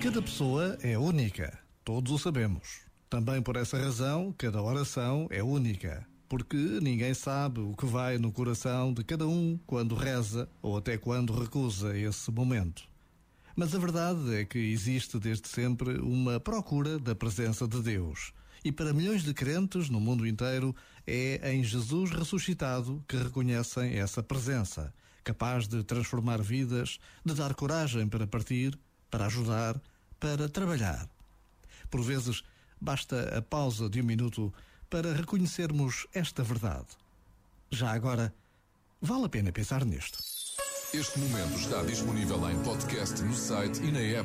Cada pessoa é única, todos o sabemos. Também por essa razão, cada oração é única, porque ninguém sabe o que vai no coração de cada um quando reza ou até quando recusa esse momento. Mas a verdade é que existe desde sempre uma procura da presença de Deus. E para milhões de crentes no mundo inteiro, é em Jesus ressuscitado que reconhecem essa presença, capaz de transformar vidas, de dar coragem para partir, para ajudar, para trabalhar. Por vezes, basta a pausa de um minuto para reconhecermos esta verdade. Já agora, vale a pena pensar nisto. Este momento está disponível em podcast no site e na app.